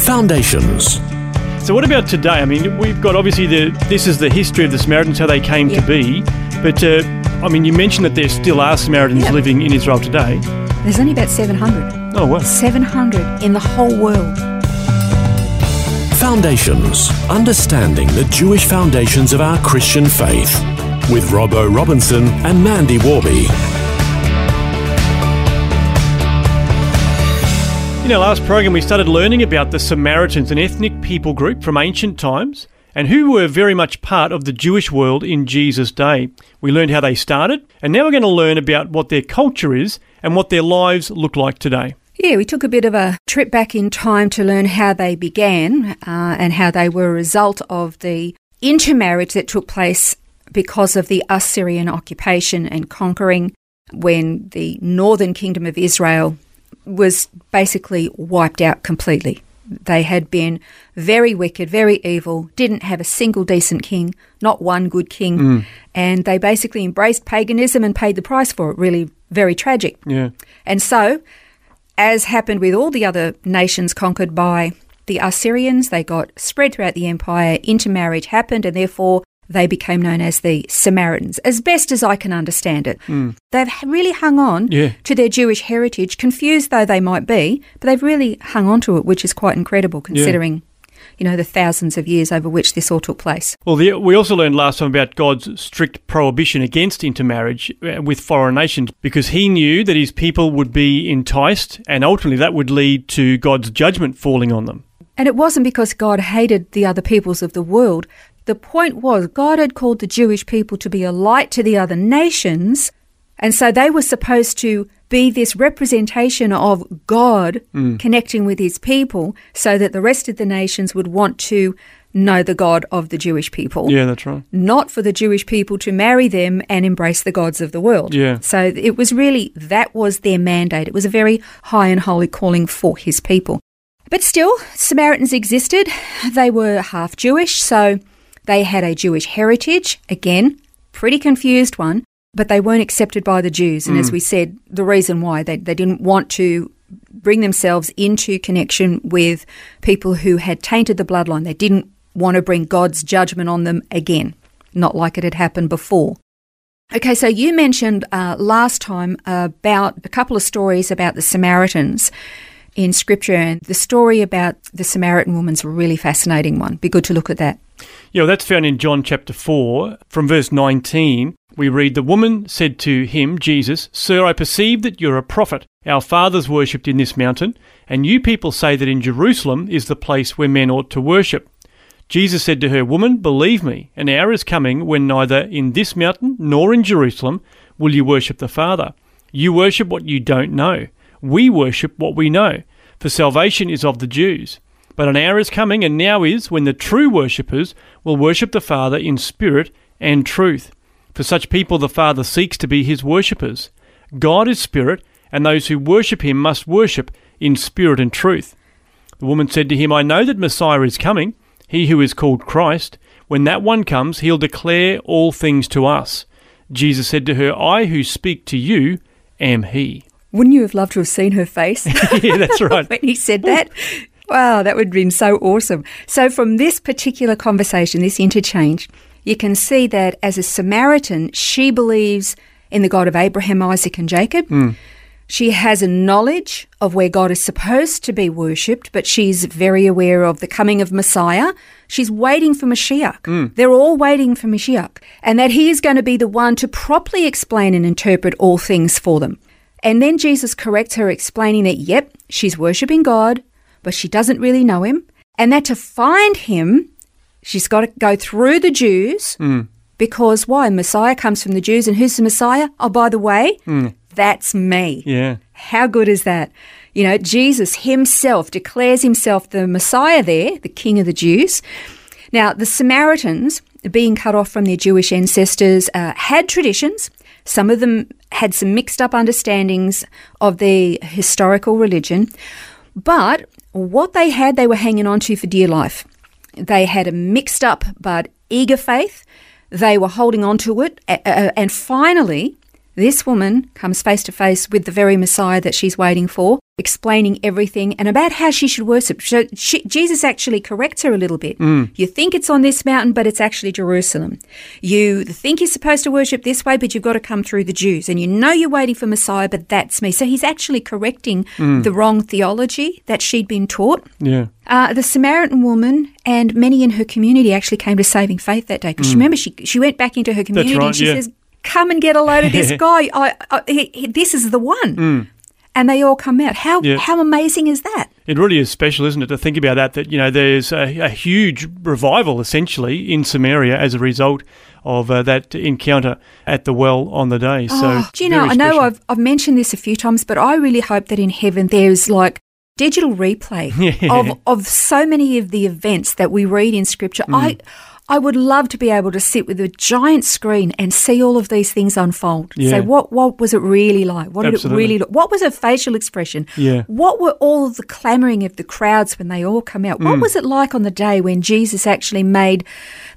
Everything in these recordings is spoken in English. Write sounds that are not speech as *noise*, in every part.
Foundations. So what about today? I mean, we've got obviously the this is the history of the Samaritans, how they came Yeah. to be. But uh, I mean, you mentioned that there still are Samaritans Yeah. living in Israel today. There's only about 700. Oh well. 700 in the whole world. Foundations. Understanding the Jewish foundations of our Christian faith. With Robbo Robinson and Mandy Warby. In our last program, we started learning about the Samaritans, an ethnic people group from ancient times, and who were very much part of the Jewish world in Jesus' day. We learned how they started, and now we're going to learn about what their culture is and what their lives look like today. Yeah, we took a bit of a trip back in time to learn how they began uh, and how they were a result of the intermarriage that took place because of the Assyrian occupation and conquering when the northern kingdom of Israel was basically wiped out completely. They had been very wicked, very evil, didn't have a single decent king, not one good king, mm. and they basically embraced paganism and paid the price for it. Really, very tragic. Yeah. And so, as happened with all the other nations conquered by the Assyrians, they got spread throughout the empire, intermarriage happened, and therefore they became known as the Samaritans, as best as I can understand it. They've really hung on Yeah. to their Jewish heritage, confused though they might be, but they've really hung on to it, which is quite incredible considering, you know, the thousands of years over which this all took place. Well, the, we also learned last time about God's strict prohibition against intermarriage uh, with foreign nations because he knew that his people would be enticed and ultimately that would lead to God's judgment falling on them. And it wasn't because God hated the other peoples of the world. The point was, God had called the Jewish people to be a light to the other nations, and so they were supposed to be this representation of God mm. connecting with his people so that the rest of the nations would want to know the God of the Jewish people Yeah, that's right. not for the Jewish people to marry them and embrace the gods of the world. Yeah. So it was really, that was their mandate. It was a very high and holy calling for his people. But still, Samaritans existed. They were half Jewish, so they had a Jewish heritage. Again, pretty confused one, but they weren't accepted by the Jews. And as we said, the reason why they, they didn't want to bring themselves into connection with people who had tainted the bloodline. They didn't want to bring God's judgment on them again, not like it had happened before. Okay, so you mentioned uh, last time about a couple of stories about the Samaritans in Scripture, and the story about the Samaritan woman's a really fascinating one. Be good to look at that. Yeah, that's found in John chapter 4. From verse 19, we read The woman said to him, Jesus, Sir, I perceive that you're a prophet. Our fathers worshipped in this mountain, and you people say that in Jerusalem is the place where men ought to worship. Jesus said to her, Woman, believe me, an hour is coming when neither in this mountain nor in Jerusalem will you worship the Father. You worship what you don't know. We worship what we know, for salvation is of the Jews. But an hour is coming, and now is, when the true worshippers will worship the Father in spirit and truth. For such people the Father seeks to be his worshippers. God is spirit, and those who worship him must worship in spirit and truth. The woman said to him, I know that Messiah is coming, he who is called Christ. When that one comes, he'll declare all things to us. Jesus said to her, I who speak to you am he. Wouldn't you have loved to have seen her face? *laughs* yeah, that's *laughs* right. when he said that. Wow, that would have been so awesome. So, from this particular conversation, this interchange, you can see that as a Samaritan, she believes in the God of Abraham, Isaac, and Jacob. Hmm. She has a knowledge of where God is supposed to be worshipped, but she's very aware of the coming of Messiah. She's waiting for Mashiach. Hmm. They're all waiting for Mashiach, and that he is going to be the one to properly explain and interpret all things for them. And then Jesus corrects her, explaining that, yep, she's worshipping God, but she doesn't really know him, and that to find him, she's got to go through the Jews. Because why? Messiah comes from the Jews, and who's the Messiah? Oh, by the way, that's me. Yeah. How good is that? You know, Jesus himself declares himself the Messiah there, the King of the Jews. Now, the Samaritans, being cut off from their Jewish ancestors, uh, had traditions. Some of them had some mixed up understandings of their historical religion. But what they had, they were hanging on to for dear life. They had a mixed up but eager faith. They were holding on to it. And finally, this woman comes face to face with the very Messiah that she's waiting for, explaining everything and about how she should worship. So she, Jesus actually corrects her a little bit. Mm. You think it's on this mountain, but it's actually Jerusalem. You think you're supposed to worship this way, but you've got to come through the Jews. And you know you're waiting for Messiah, but that's me. So he's actually correcting mm. the wrong theology that she'd been taught. Yeah. Uh, the Samaritan woman and many in her community actually came to saving faith that day. Because mm. remember, she she went back into her community right, and she yeah. says, "Come and get a load of this *laughs* guy. I, I, he, he- this is the one." And they all come out. How Yeah. how amazing is that? It really is special, isn't it, to think about that? That you know, there's a, a huge revival essentially in Samaria as a result of uh, that encounter at the well on the day. So, Oh, do you know? I know special. I've I've mentioned this a few times, but I really hope that in heaven there's like digital replay *laughs* Yeah. of of so many of the events that we read in Scripture. Mm. I. I would love to be able to sit with a giant screen and see all of these things unfold. Yeah. Say, what what was it really like? What did it really look? What was her facial expression? Yeah. What were all of the clamouring of the crowds when they all come out? Mm. What was it like on the day when Jesus actually made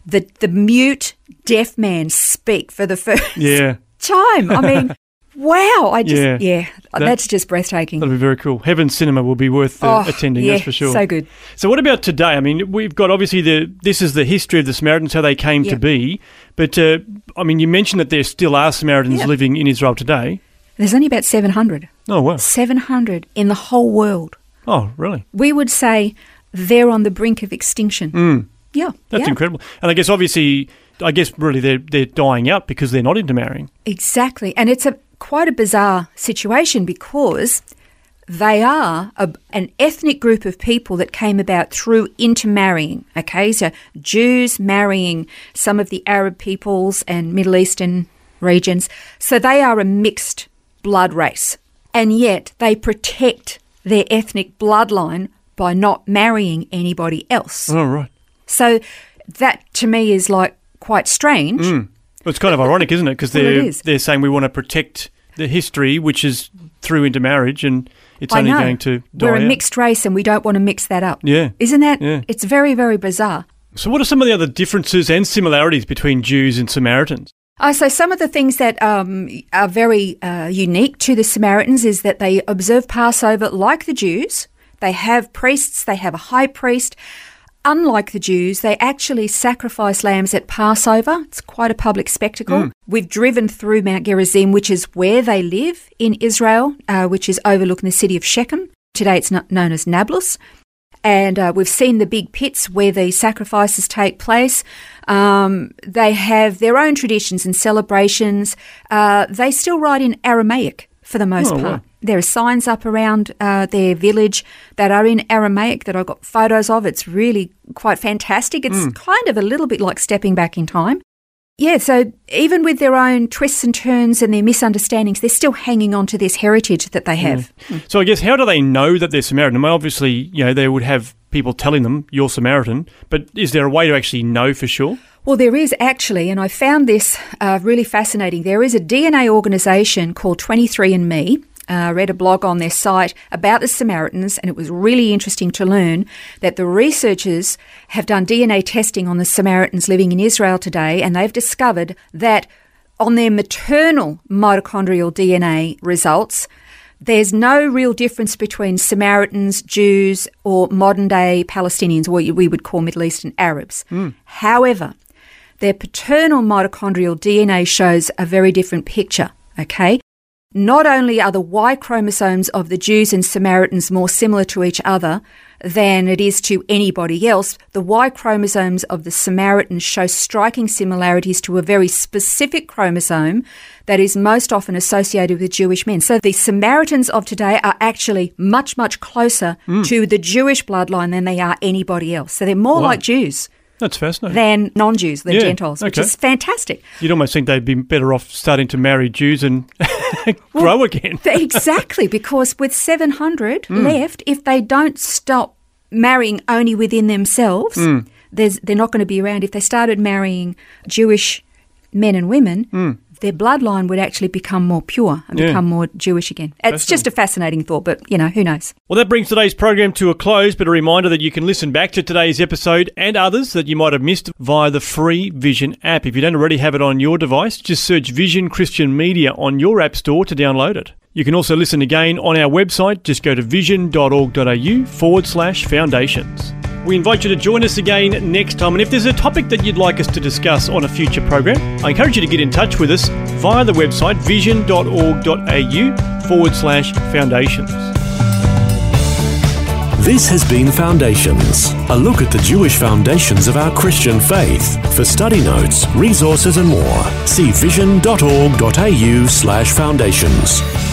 the the mute deaf man speak for the first Yeah. *laughs* time. I mean, wow! I just Yeah. yeah, That- that's just breathtaking. That'll be very cool. Heaven Cinema will be worth uh, Oh, attending, yeah, that's for sure. so good. So, what about today? I mean, we've got obviously the this is the history of the Samaritans, how they came to be. But uh, I mean, you mentioned that there still are Samaritans Yeah. living in Israel today. There's only about 700. Oh wow! 700 in the whole world. Oh really? We would say they're on the brink of extinction. Mm, Yeah, that's yeah, incredible. And I guess obviously, I guess really they're they're dying out because they're not intermarrying. exactly. And it's a quite a bizarre situation because they are a, an ethnic group of people that came about through intermarrying. Okay, so Jews marrying some of the Arab peoples and Middle Eastern regions. So they are a mixed blood race, and yet they protect their ethnic bloodline by not marrying anybody else. Oh right. So that to me is like quite strange. Hmm. Well, it's kind of ironic, isn't it? Because they're is. they're saying we want to protect the history, which is through intermarriage, and it's I only know. going to die We're a out. mixed race and we don't want to mix that up. Yeah. Isn't that? Yeah. It's very, very bizarre. So, what are some of the other differences and similarities between Jews and Samaritans? Uh, so, some of the things that um, are very uh, unique to the Samaritans is that they observe Passover like the Jews. They have priests, they have a high priest. Unlike the Jews, they actually sacrifice lambs at Passover. It's quite a public spectacle. We've driven through Mount Gerizim, which is where they live in Israel, uh, which is overlooking the city of Shechem. Today it's known as Nablus. and uh, we've seen the big pits where the sacrifices take place. Um, they have their own traditions and celebrations. Uh, they still write in Aramaic for the most Oh, part. wow. There are signs up around uh, their village that are in Aramaic that I've got photos of. It's really quite fantastic. It's kind of a little bit like stepping back in time. Yeah, so even with their own twists and turns and their misunderstandings, they're still hanging on to this heritage that they have. So I guess how do they know that they're Samaritan? I mean, obviously, you know, they would have people telling them you're Samaritan, but is there a way to actually know for sure? Well, there is actually, and I found this uh, really fascinating. There is a DNA organisation called 23andMe. Uh, I read a blog on their site about the Samaritans, and it was really interesting to learn that the researchers have done DNA testing on the Samaritans living in Israel today, and they've discovered that on their maternal mitochondrial DNA results, there's no real difference between Samaritans, Jews, or modern day Palestinians, or what we would call Middle Eastern Arabs. However, their paternal mitochondrial DNA shows a very different picture, okay? Not only are the Y chromosomes of the Jews and Samaritans more similar to each other than it is to anybody else, the Y chromosomes of the Samaritans show striking similarities to a very specific chromosome that is most often associated with Jewish men. So the Samaritans of today are actually much, much closer hmm. to the Jewish bloodline than they are anybody else. So they're more Wow. like Jews. That's fascinating. than non Jews, the Yeah, Gentiles, which okay. is fantastic. You'd almost think they'd be better off starting to marry Jews and *laughs* grow again. exactly, because with 700 *laughs* Hmm. left, if they don't stop marrying only within themselves, there's, they're not going to be around. If they started marrying Jewish men and women, their bloodline would actually become more pure and. Yeah. become more Jewish again. It's just a fascinating thought, but you know, who knows? Well, that brings today's program to a close, but a reminder that you can listen back to today's episode and others that you might have missed via the free Vision app. If you don't already have it on your device, just search Vision Christian Media on your app store to download it. You can also listen again on our website. Just go to vision.org.au forward slash foundations. We invite you to join us again next time. And if there's a topic that you'd like us to discuss on a future program, I encourage you to get in touch with us via the website vision.org.au forward slash foundations. This has been Foundations, a look at the Jewish foundations of our Christian faith. For study notes, resources, and more, see vision.org.au slash foundations.